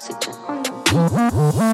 Sit on the beat.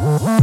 Mm-hmm.